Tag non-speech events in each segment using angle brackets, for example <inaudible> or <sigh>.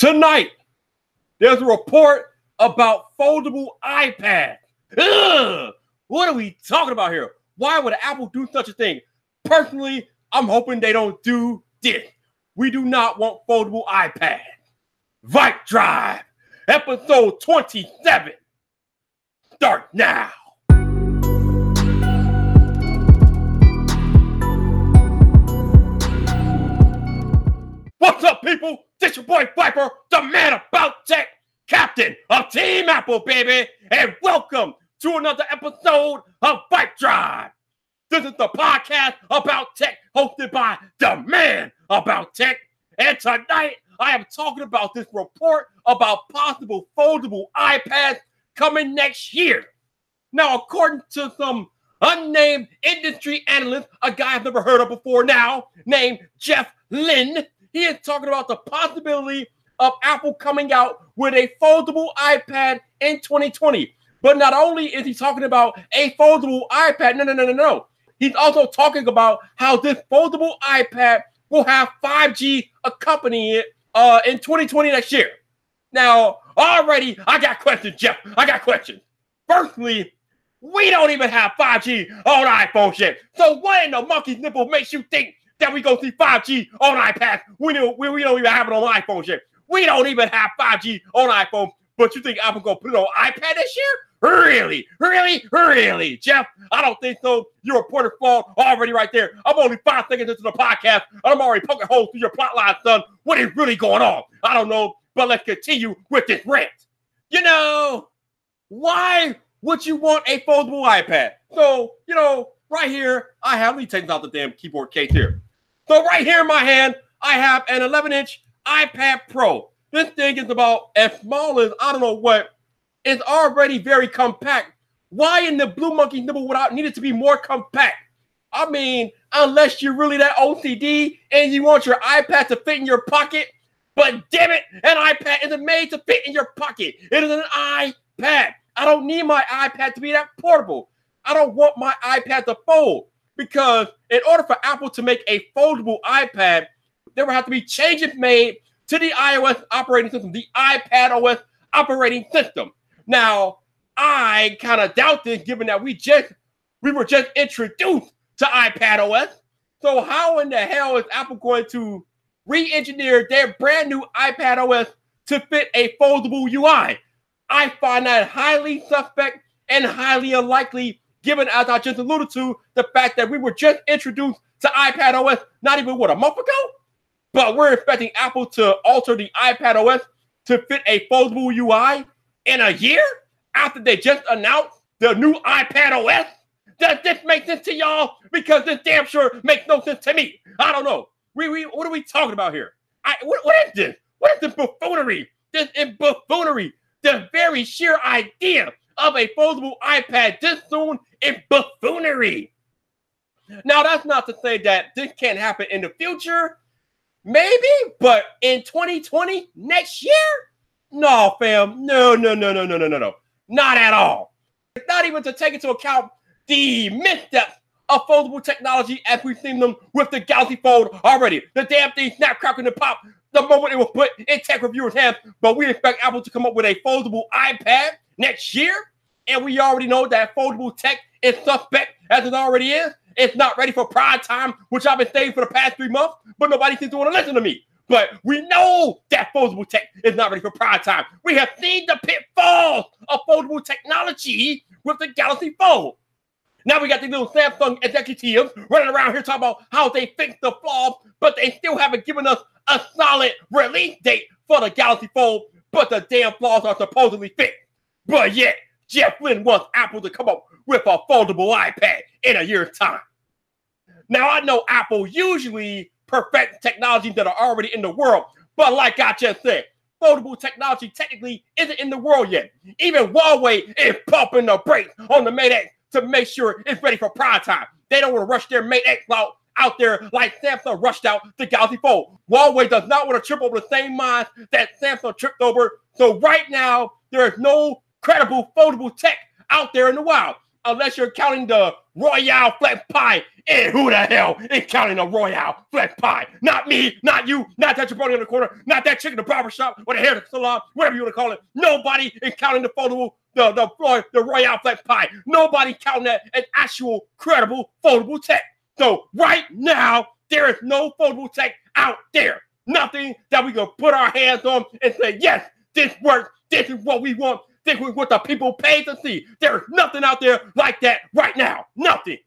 Tonight, there's a report about foldable iPad. Ugh, what are we talking about here? Why would Apple do such a thing? Personally, I'm hoping they don't do this. We do not want foldable iPad. VypDrive, episode 27. Start now. What's up, people? This your boy Viper, the man about tech, captain of Team Apple, baby, and welcome to another episode of VypDrive. This is the podcast about tech hosted by the man about tech. And tonight, I am talking about this report about possible foldable iPads coming next year. Now, according to some unnamed industry analyst, a guy I've never heard of before now, named Jeff Lin, he is talking about the possibility of Apple coming out with a foldable iPad in 2020. But not only is he talking about a foldable iPad, no, no, no, no, no. He's also talking about how this foldable iPad will have 5G accompanying it uh, in 2020 next year. Now, already, I got questions, Jeff. I got questions. Firstly, we don't even have 5G on iPhone yet. So what in the monkey's nipple makes you think that we go see 5G on iPads. We don't, we, we don't even have it on iPhone yet. We don't even have 5G on iPhone, but you think Apple gonna put it on iPad this year? Really? Really? Really? Jeff, I don't think so. Your reporter fault already right there. I'm only five seconds into the podcast, and I'm already poking holes through your plot line, son. What is really going on? I don't know, but let's continue with this rant. You know, why would you want a foldable iPad? So, you know, right here, I have, me take out the damn keyboard case here. So right here in my hand, I have an 11 inch iPad Pro. This thing is about as small as I don't know what. It's already very compact. Why in the blue monkey nibble would I need it to be more compact? I mean, unless you're really that OCD and you want your iPad to fit in your pocket, but damn it, an iPad isn't made to fit in your pocket. It is an iPad. I don't need my iPad to be that portable. I don't want my iPad to fold because in order for Apple to make a foldable iPad, there would have to be changes made to the iOS operating system, the iPad OS operating system. Now, I kind of doubt this given that we just we were just introduced to iPad OS. So how in the hell is Apple going to re-engineer their brand new iPad OS to fit a foldable UI? I find that highly suspect and highly unlikely given, as I just alluded to, the fact that we were just introduced to iPad OS not even what a month ago, but we're expecting Apple to alter the iPad OS to fit a foldable UI in a year after they just announced the new iPad OS. Does this make sense to y'all? Because this damn sure makes no sense to me. I don't know. We, we what are we talking about here? I what, what is this? What is this buffoonery? This is buffoonery. The very sheer idea of a foldable iPad this soon is buffoonery. Now, that's not to say that this can't happen in the future. Maybe, but in 2020, next year? No, fam. No, no, no, no, no, no, no, no. Not at all. Not even to take into account the missteps of foldable technology as we've seen them with the Galaxy Fold already. The damn thing snap, crackle, and pop the moment it was put in tech reviewers' hands. But we expect Apple to come up with a foldable iPad next year. And we already know that foldable tech is suspect as it already is. It's not ready for prime time, which I've been saying for the past three months, but nobody seems to want to listen to me. But we know that foldable tech is not ready for prime time. We have seen the pitfalls of foldable technology with the Galaxy Fold. Now we got these little Samsung executives running around here talking about how they fixed the flaws, but they still haven't given us a solid release date for the Galaxy Fold, but the damn flaws are supposedly fixed. But yet, Jeff Lin wants Apple to come up with a foldable iPad in a year's time. Now, I know Apple usually perfects technologies that are already in the world, but like I just said, foldable technology technically isn't in the world yet. Even Huawei is pumping the brakes on the Mate X to make sure it's ready for prime time. They don't want to rush their Mate X out, out there like Samsung rushed out the Galaxy Fold. Huawei does not want to trip over the same mines that Samsung tripped over. So right now, there is no credible foldable tech out there in the wild. unless you're counting the Royole FlexPai. And who the hell is counting a Royole FlexPai? Not me, not you, not that jabroni in the corner, not that chick in the barber shop or the hair salon, whatever you want to call it. Nobody is counting the foldable, the the, the Royole FlexPai. Nobody counting that as actual credible foldable tech. So right now, there is no foldable tech out there. Nothing that we can put our hands on and say, yes, this works. This is what we want. This is what the people pay to see. There is nothing out there like that right now. Nothing.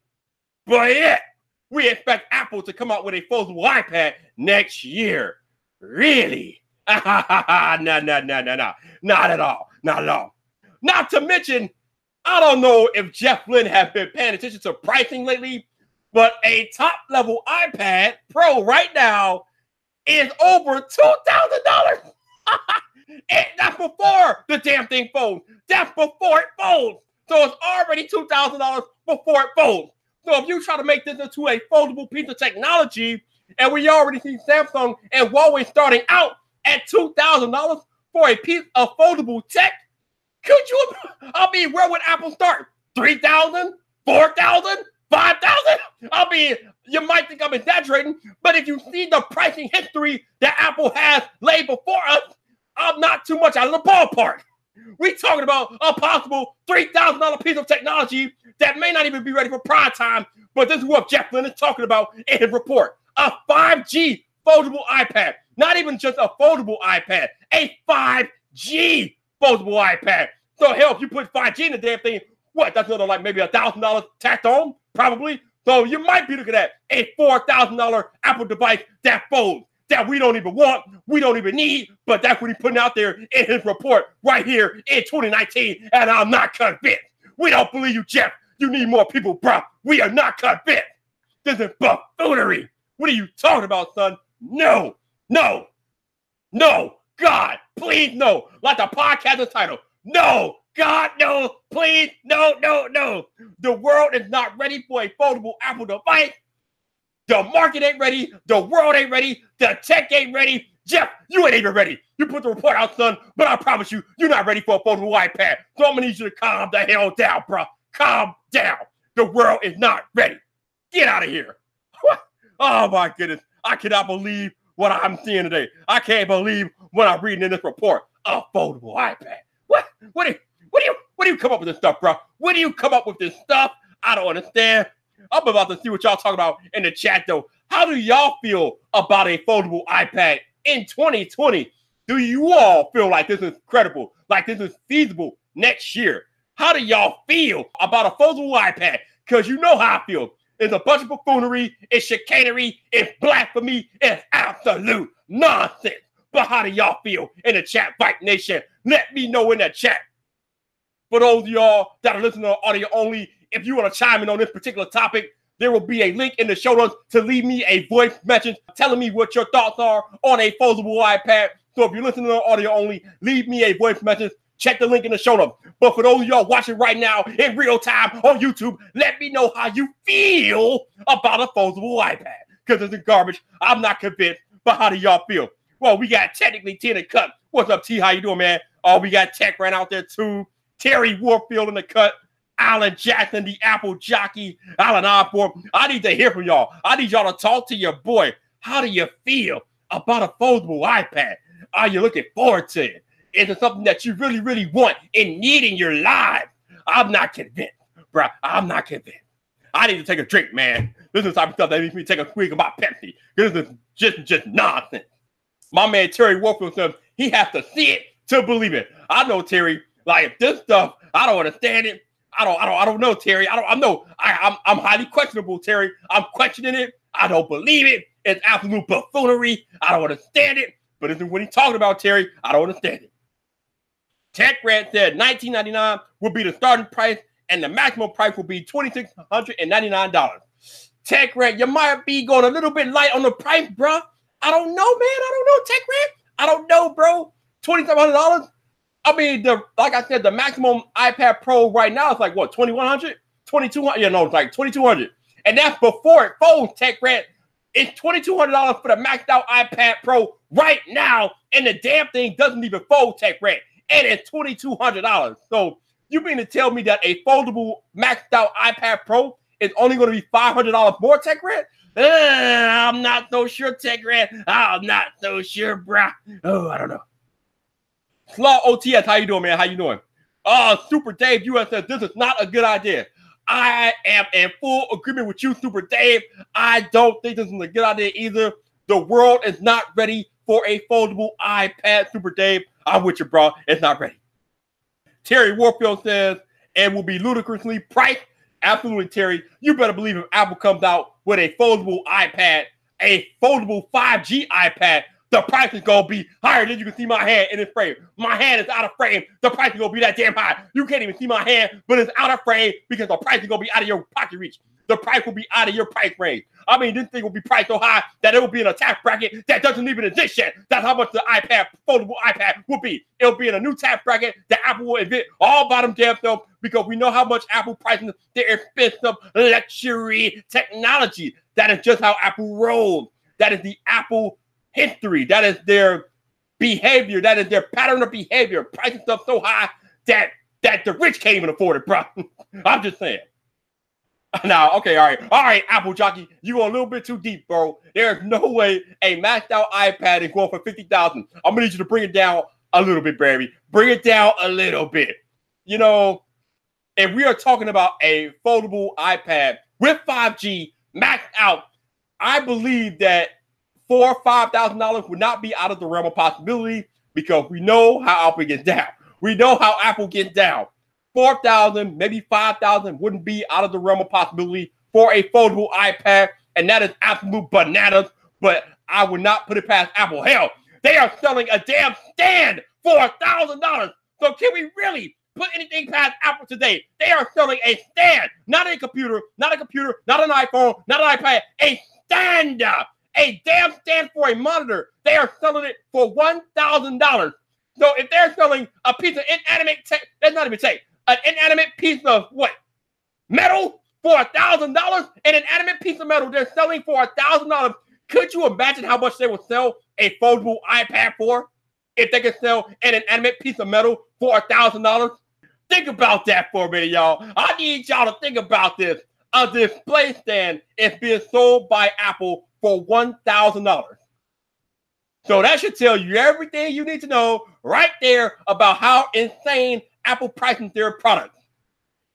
But yet, we expect Apple to come out with a foldable iPad next year. Really? no, no, no, no, no. Not at all. Not at all. Not to mention, I don't know if Jeff Lin has been paying attention to pricing lately, but a top level iPad Pro right now is over $2,000. <laughs> and that's before the damn thing folds. That's before it folds. So it's already $2,000 before it folds. So if you try to make this into a foldable piece of technology, and we already see Samsung and Huawei starting out at $2,000 for a piece of foldable tech, could you? <laughs> I mean, where would Apple start? 3,000? 4,000? 5,000? I mean, you might think I'm exaggerating, but if you see the pricing history that Apple has laid before us, I'm not too much out of the ballpark. We talking about a possible $3,000 piece of technology that may not even be ready for prime time, but this is what Jeff Lin is talking about in his report. A 5G foldable iPad. Not even just a foldable iPad, a 5G foldable iPad. So hell, if you put 5G in the damn thing, what? That's another like maybe a thousand dollars tacked on, probably. So you might be looking at a four thousand dollar Apple device that folds that we don't even want, we don't even need, but that's what he's putting out there in his report right here in 2019. And I'm not convinced. We don't believe you, Jeff. You need more people, bro. We are not convinced. This is buffoonery. What are you talking about, son? No, no, no. God, please, no. Like the podcast title. No, God, no, please, no, no, no. The world is not ready for a foldable Apple device. The market ain't ready. The world ain't ready. The tech ain't ready. Jeff, you ain't even ready. You put the report out, son, but I promise you, you're not ready for a foldable iPad. So I'm gonna need you to calm the hell down, bro. Calm down. The world is not ready. Get out of here. <laughs> oh my goodness. I cannot believe what I'm seeing today. I can't believe what I'm reading in this report. A foldable iPad. What? What do you, what do you what do you come up with this stuff, bro? When do you come up with this stuff? I don't understand. I'm about to see what y'all talk about in the chat though. How do y'all feel about a foldable iPad in 2020? Do you all feel like this is credible, like this is feasible next year? How do y'all feel about a foldable iPad? Because you know how I feel. It's a bunch of buffoonery, it's chicanery, it's blasphemy, it's absolute nonsense. But how do y'all feel in the chat, Fight Nation? Let me know in the chat. For those of y'all that are listening to audio only, if you want to chime in on this particular topic, there will be a link in the show notes to leave me a voice message telling me what your thoughts are on a foldable iPad. So if you're listening to audio only, leave me a voice message. Check the link in the show notes. But for those of y'all watching right now in real time on YouTube, let me know how you feel about a foldable iPad. Because it's garbage. I'm not convinced. But how do y'all feel? Well, we got technically T in the cut. What's up, T? How you doing, man? Oh, we got Tech ran out there too. Terry Warfield in the cut. Alan Jackson, the Apple jockey, Alan Osborne. I need to hear from y'all. I need y'all to talk to your boy. How do you feel about a foldable iPad? Are you looking forward to it? Is it something that you really, really want and need in your life? I'm not convinced, bro. I'm not convinced. I need to take a drink, man. This is the type of stuff that makes me take a swig about Pepsi. This is just, just nonsense. My man Terry says he has to see it to believe it. I know Terry. Like if this stuff, I don't understand it. I don't, I don't, I don't know, Terry. I don't, I know. I, I'm, I'm highly questionable, Terry. I'm questioning it. I don't believe it. It's absolute buffoonery. I don't understand it. But this is what he's talking about, Terry. I don't understand it. Tech Red said 19.99 will be the starting price, and the maximum price will be $2,699. Tech Red, you might be going a little bit light on the price, bro. I don't know, man. I don't know, Tech Red. I don't know, bro. $2,700. I mean, the like I said, the maximum iPad Pro right now is like what 2100, 2200. You know, like 2200, and that's before it folds. Tech Red, it's twenty two hundred dollars for the maxed out iPad Pro right now, and the damn thing doesn't even fold. Tech Red, and it's twenty two hundred dollars. So You mean to tell me that a foldable maxed out iPad Pro is only going to be $500 more, Tech Red? Uh, I'm not so sure, Tech Red. I'm not so sure, bruh. Oh, I don't know. Slaw OTS, how you doing, man? How you doing? Oh, Super Dave US says this is not a good idea. I am in full agreement with you, Super Dave. I don't think this is a good idea either. The world is not ready for a foldable iPad, Super Dave. I'm with you, bro. It's not ready. Terry Warfield says, and will be ludicrously priced. Absolutely, Terry. You better believe if Apple comes out with a foldable iPad, a foldable 5G iPad, the price is gonna be higher than you can see my hand in this frame. My hand is out of frame. The price is gonna be that damn high. You can't even see my hand, but it's out of frame because the price is gonna be out of your pocket reach. The price will be out of your price range. I mean, this thing will be priced so high that it will be in a tax bracket that doesn't even exist yet. That's how much the iPad, foldable iPad, will be. It'll be in a new tax bracket that Apple will invent all bottom damn self because we know how much Apple prices their expensive luxury technology. That is just how Apple rolls. That is the Apple history. That is their behavior. That is their pattern of behavior. Pricing stuff so high that that the rich can't even afford it, bro. <laughs> I'm just saying. <laughs> Now, okay, all right, all right, Apple Jockey, you go a little bit too deep, bro. There's no way a maxed out iPad is going for fifty thousand. I'm gonna need you to bring it down a little bit, baby. Bring it down a little bit. You know, if we are talking about a foldable iPad with 5G maxed out, I believe that four five thousand dollars would not be out of the realm of possibility because we know how Apple gets down. We know how Apple gets down. Four thousand, maybe five thousand wouldn't be out of the realm of possibility for a foldable iPad, and that is absolute bananas. But I would not put it past Apple. Hell, they are selling a damn stand for a thousand dollars. So can we really put anything past Apple today? They are selling a stand, not a computer, not a computer, not an iPhone, not an iPad, a stand a damn stand for a monitor. They are selling it for one thousand dollars. So if they're selling a piece of inanimate that's not even tech, an inanimate piece of what metal for a thousand dollars, an inanimate piece of metal they're selling for a thousand dollars. Could you imagine how much they would sell a foldable iPad for if they could sell an inanimate piece of metal for a thousand dollars? Think about that for a minute, y'all. I need y'all to think about this. A display stand is being sold by Apple for $1,000. So that should tell you everything you need to know right there about how insane Apple prices their products.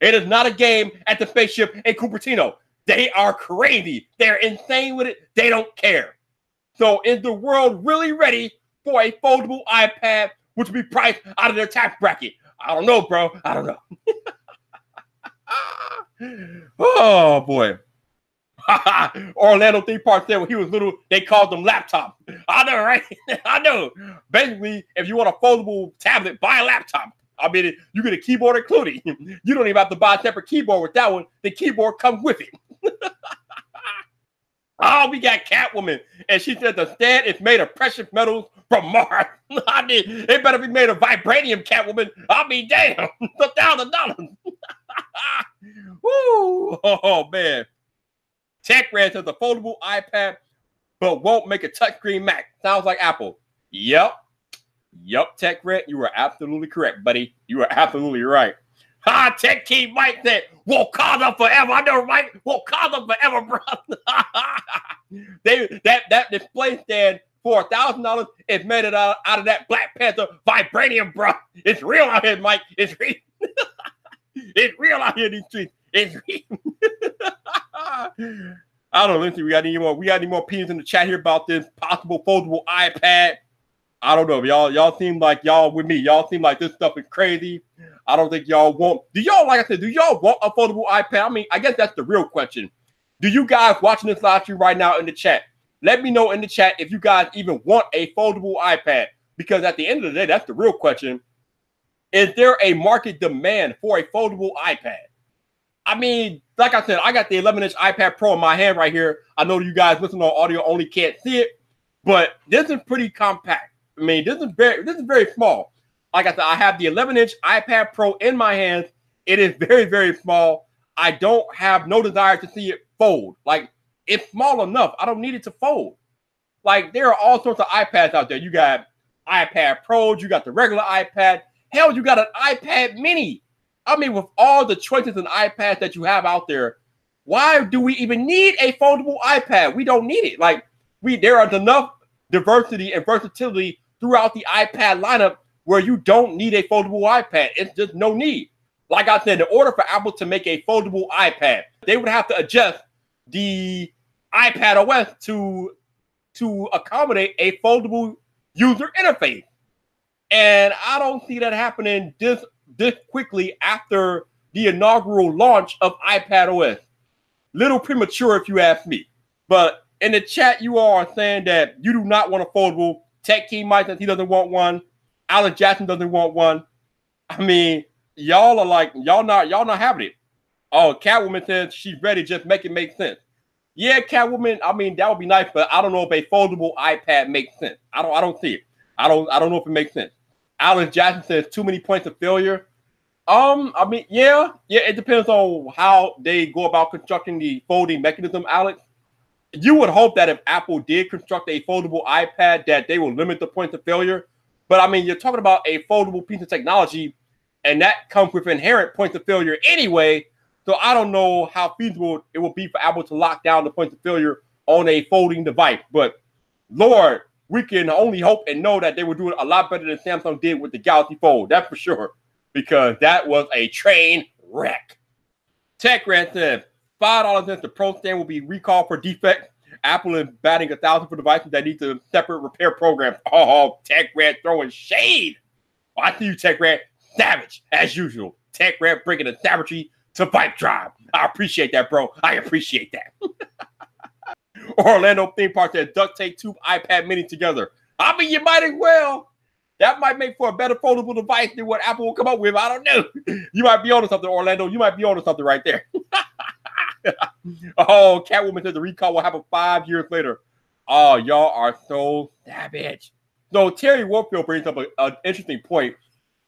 It is not a game at the spaceship in Cupertino. They are crazy. They're insane with it. They don't care. So is the world really ready for a foldable iPad, which will be priced out of their tax bracket? I don't know, bro. I don't know. <laughs> oh boy. <laughs> Orlando Theme Park said when he was little, they called them laptop. <laughs> I know, right? <laughs> I know. Basically, if you want a foldable tablet, buy a laptop. I mean, you get a keyboard included. You don't even have to buy a separate keyboard with that one. The keyboard comes with it. oh, we got Catwoman, and she said the stand is made of precious metals from Mars. I mean, it better be made of vibranium, Catwoman. I mean, damn, a thousand dollars. Woo! Oh man. Tech Red says a foldable iPad, but won't make a touchscreen Mac. Sounds like Apple. Yep. Yep, Tech Red, you are absolutely correct, buddy. You are absolutely right. Ha, Tech Key Mike said, Wakanda forever. I know, Mike. Wakanda forever, bro. <laughs> they that that display stand for a thousand dollars is made it out, out of that Black Panther vibranium, bro. It's real out here, Mike. It's real. <laughs> it's real out here in these streets. It's real. <laughs> <laughs> I don't know. We got any more? We got any more opinions in the chat here about this possible foldable iPad? I don't know. Y'all, y'all seem like y'all with me. Y'all seem like this stuff is crazy. I don't think y'all want. Do y'all, like I said, do y'all want a foldable iPad? I mean, I guess that's the real question. Do you guys watching this live stream right now in the chat? Let me know in the chat if you guys even want a foldable iPad. Because at the end of the day, that's the real question. Is there a market demand for a foldable iPad? I mean, like I said, I got the 11 inch iPad Pro in my hand right here. I know you guys listening on audio only can't see it, but this is pretty compact. I mean, this is very this is very small. Like I said, I have the 11 inch iPad Pro in my hands. It is <laughs> very very small. I don't have no desire to see it fold. Like it's small enough. I don't need it to fold. Like there are all sorts of iPads out there. You got iPad Pros. You got the regular iPad. Hell, you got an iPad Mini I mean, with all the choices and iPads that you have out there, why do we even need a foldable iPad? We don't need it. Like we, there are enough diversity and versatility throughout the iPad lineup where you don't need a foldable iPad. It's just no need. Like I said, in order for Apple to make a foldable iPad, they would have to adjust the iPad OS to to accommodate a foldable user interface. And I don't see that happening this this quickly after the inaugural launch of iPad OS. Little premature, if you ask me. But in the chat, you all are saying that you do not want a foldable. Tech King Mike says he doesn't want one. Alan Jackson doesn't want one. I mean, y'all are like, y'all not, y'all not having it. Oh, Catwoman says she's ready. Just make it make sense. Yeah, Catwoman. I mean, that would be nice, but I don't know if a foldable iPad makes sense. I don't. I don't see it. I don't. I don't know if it makes sense. Alan Jackson says too many points of failure. Um, I mean, yeah, yeah. It depends on how they go about constructing the folding mechanism, Alex. You would hope that if Apple did construct a foldable iPad, that they will limit the points of failure. But I mean, you're talking about a foldable piece of technology, and that comes with inherent points of failure anyway. So I don't know how feasible it will be for Apple to lock down the points of failure on a folding device. But Lord, we can only hope and know that they will do it a lot better than Samsung did with the Galaxy Fold. That's for sure, because that was a train wreck. Tech Grant says five dollars since the Pro stand will be recalled for defect. Apple is batting a thousand for devices that need a separate repair program. Oh, Tech Grant throwing shade. Oh, I see you, Tech Grant. Savage, as usual. Tech Grant bringing the savagery to VypDrive. I appreciate that, bro. I appreciate that. <laughs> Orlando theme park that duct tape two iPad mini together. I mean, you might as well. That might make for a better foldable device than what Apple will come up with. I don't know. <laughs> You might be on something, Orlando. You might be on something right there. <laughs> oh, Catwoman said the recall will happen five years later. Oh, y'all are so savage. So Terry Warfield brings up an interesting point.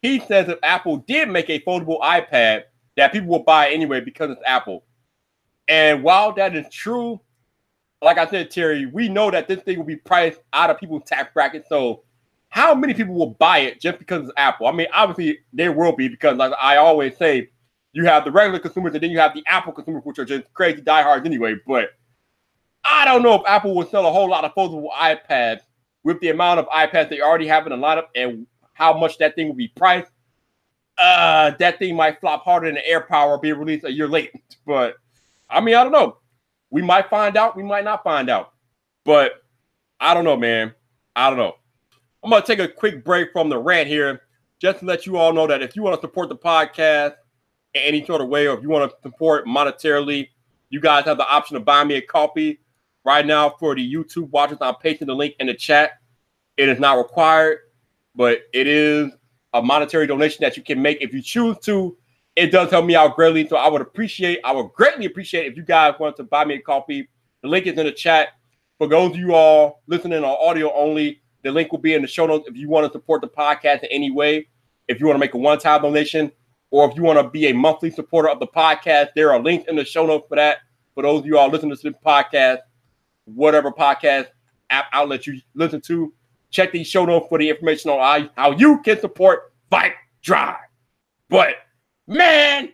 He says if Apple did make a foldable iPad, that people will buy anyway because it's Apple. And while that is true, like I said, Terry, we know that this thing will be priced out of people's tax bracket. So, how many people will buy it just because it's Apple? I mean, obviously there will be because, like I always say, you have the regular consumers and then you have the Apple consumers, which are just crazy diehards anyway. But I don't know if Apple will sell a whole lot of foldable iPads with the amount of iPads they already have in the lineup and how much that thing will be priced uh, that thing might flop harder than the AirPower being released a year late. <laughs> But I mean, I don't know. We might find out. We might not find out. But I don't know, man. I don't know. I'm gonna take a quick break from the rant here, just to let you all know that if you want to support the podcast in any sort of way, or if you want to support monetarily, you guys have the option to buy me a coffee right now for the YouTube watchers. I'm pasting the link in the chat. It is not required, but it is a monetary donation that you can make if you choose to. It does help me out greatly. So I would appreciate, I would greatly appreciate if you guys want to buy me a coffee. The link is in the chat. For those of you all listening on audio only, the link will be in the show notes if you want to support the podcast in any way. If you want to make a one-time donation, or if you want to be a monthly supporter of the podcast, there are links in the show notes for that. For those of you all listening to this podcast, whatever podcast app outlet you listen to, Check the show notes for the information on how you can support Vibe Drive. But man,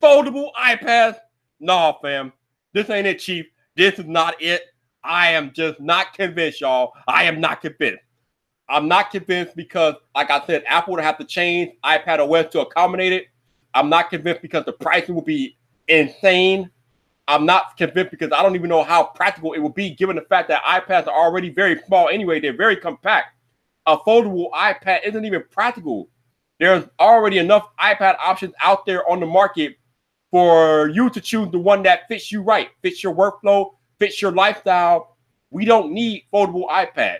foldable iPads, nah, fam. This ain't it, Chief. This is not it. I am just not convinced, y'all. I am not convinced. I'm not convinced because, like I said, Apple would have to change iPad OS to accommodate it. I'm not convinced because the pricing will be insane. I'm not convinced because I don't even know how practical it will be given the fact that iPads are already very small anyway. They're very compact. A foldable iPad isn't even practical. There's already enough iPad options out there on the market for you to choose the one that fits you right, fits your workflow, fits your lifestyle. We don't need foldable iPad.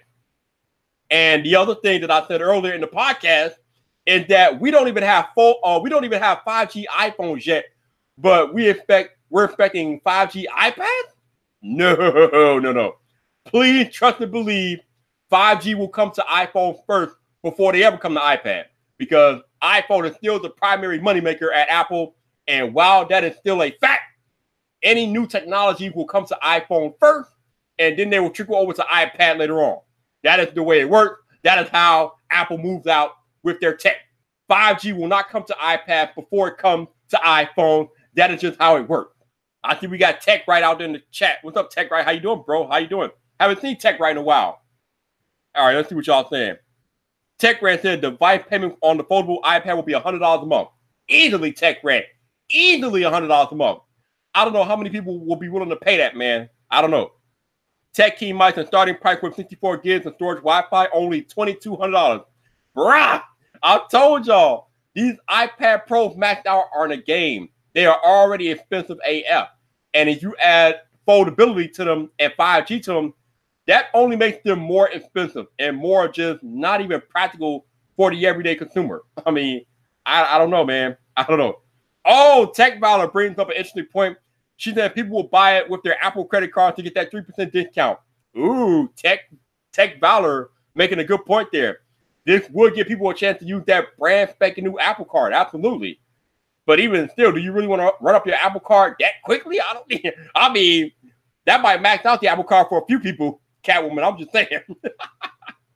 And the other thing that I said earlier in the podcast is that we don't even have full, uh, we don't even have 5G iPhones yet, but we expect we're expecting 5G iPads? No, <laughs> no, no. Please trust and believe 5G will come to iPhone first before they ever come to iPad because iPhone is still the primary moneymaker at Apple. And while that is still a fact, any new technology will come to iPhone first and then they will trickle over to iPad later on. That is the way it works. That is how Apple moves out with their tech. 5G will not come to iPad before it comes to iPhone. That is just how it works. I think we got Tech right out there in the chat. What's up, Tech right? How you doing, bro? How you doing? Haven't seen Tech right in a while. All right, let's see what y'all saying. Tech said device payment on the foldable iPad will be $100 a month. Easily, Tech. Easily $100 a month. I don't know how many people will be willing to pay that, man. I don't know. Tech key mice and starting price with 64 gigs and storage Wi-Fi only $2,200. Bruh, I told y'all these iPad Pros maxed out are in a game. They are already expensive AF. And if you add foldability to them and 5G to them, that only makes them more expensive and more just not even practical for the everyday consumer. I mean, I, I don't know, man. I don't know. Oh, Tech Valor brings up an interesting point. She said people will buy it with their Apple credit card to get that 3% discount. Ooh, Tech Tech Valor making a good point there. This would give people a chance to use that brand spanking new Apple card. Absolutely. But even still, do you really want to run up your Apple card that quickly? <laughs> I don't I mean, that might max out the Apple card for a few people, Catwoman. I'm just saying.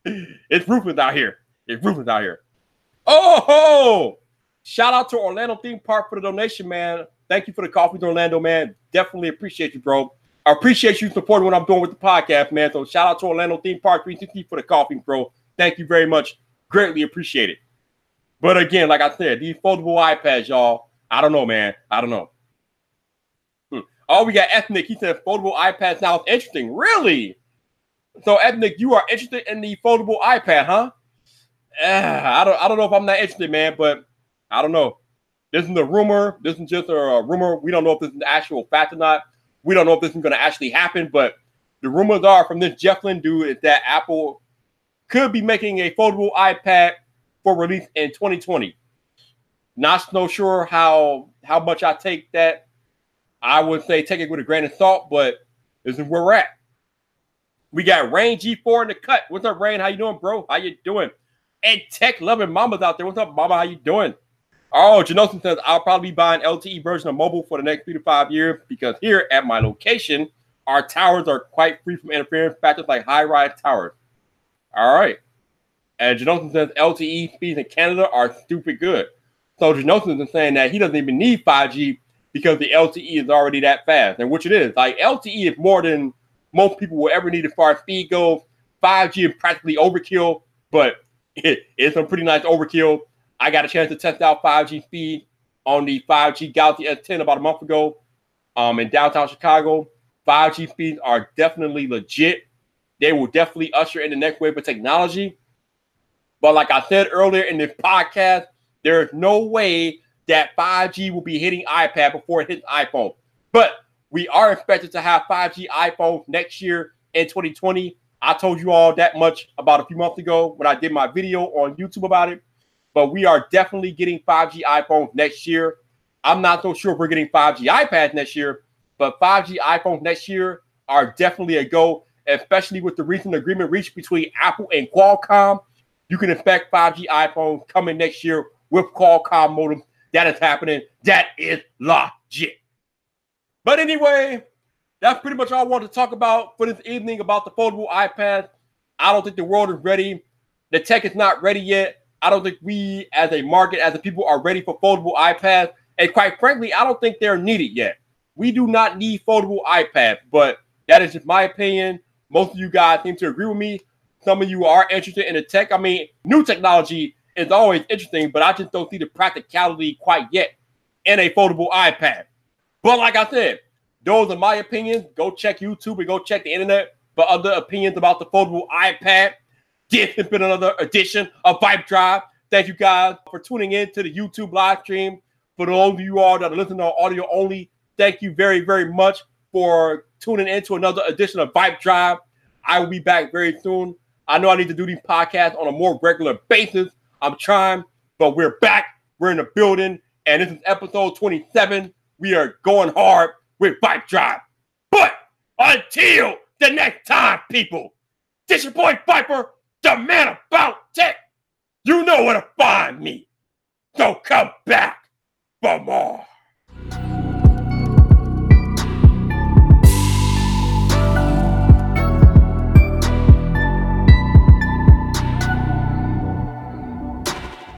<laughs> it's ruthless out here. It's ruthless out here. Oh, shout out to Orlando Theme Park for the donation, man. Thank you for the coffee Orlando, man. Definitely appreciate you, bro. I appreciate you supporting what I'm doing with the podcast, man. So shout out to Orlando Theme Park 360 for the coffee, bro. Thank you very much. Greatly appreciate it. But again, like I said, these foldable iPads, y'all, I don't know, man. I don't know. Hmm. Oh, we got Ethnic. He said foldable iPads now It's interesting. Really? So, Ethnic, you are interested in the foldable iPad, huh? Uh, I don't I don't know if I'm that interested, man, but I don't know. This is a rumor. This is just a, a rumor. We don't know if this is an actual fact or not. We don't know if this is going to actually happen, but the rumors are from this Jeff Lin dude is that Apple could be making a foldable iPad for release in 2020. Not so sure how how much I take that. I would say take it with a grain of salt, but this is where we're at. We got Rain G4 in the cut. What's up, Rain? How you doing, bro? How you doing? And tech loving mamas out there. What's up, mama? How you doing? Oh, Janosin says I'll probably be buying LTE version of mobile for the next three to five years because here at my location, our towers are quite free from interference factors like high-rise towers. All right. And Janosin says LTE speeds in Canada are stupid good. So Janosin is saying that he doesn't even need 5G because the LTE is already that fast, and which it is. Like LTE is more than most people will ever need as far as speed goes. 5G is practically overkill, but it, <laughs> it's a pretty nice overkill. I got a chance to test out 5G speed on the 5G Galaxy S10 about a month ago um, in downtown Chicago. 5G speeds are definitely legit. They will definitely usher in the next wave of technology. But like I said earlier in this podcast, there is no way that 5G will be hitting iPad before it hits iPhone. But we are expected to have 5G iPhone next year in 2020. I told you all that much about a few months ago when I did my video on YouTube about it. But we are definitely getting 5G iPhones next year. I'm not so sure if we're getting 5G iPads next year, but 5G iPhones next year are definitely a go, especially with the recent agreement reached between Apple and Qualcomm. You can expect 5G iPhones coming next year with Qualcomm modems. That is happening. That is legit. But anyway, that's pretty much all I want to talk about for this evening about the foldable iPad. I don't think the world is ready. The tech is not ready yet. I don't think we, as a market, as a people, are ready for foldable iPads. And quite frankly, I don't think they're needed yet. We do not need foldable iPads, but that is just my opinion. Most of you guys seem to agree with me. Some of you are interested in the tech. I mean, new technology is always interesting, but I just don't see the practicality quite yet in a foldable iPad. But like I said, those are my opinions. Go check YouTube and go check the internet for other opinions about the foldable iPad. This has been another edition of VypDrive. Thank you guys for tuning in to the YouTube live stream. For those of you all that are listening on audio only, thank you very, very much for tuning in to another edition of VypDrive. I will be back very soon. I know I need to do these podcasts on a more regular basis. I'm trying, but we're back. We're in the building, and this is episode 27. We are going hard with VypDrive. But until the next time, people, this your boy Viper, the man about tech. You know where to find me. So come back for more.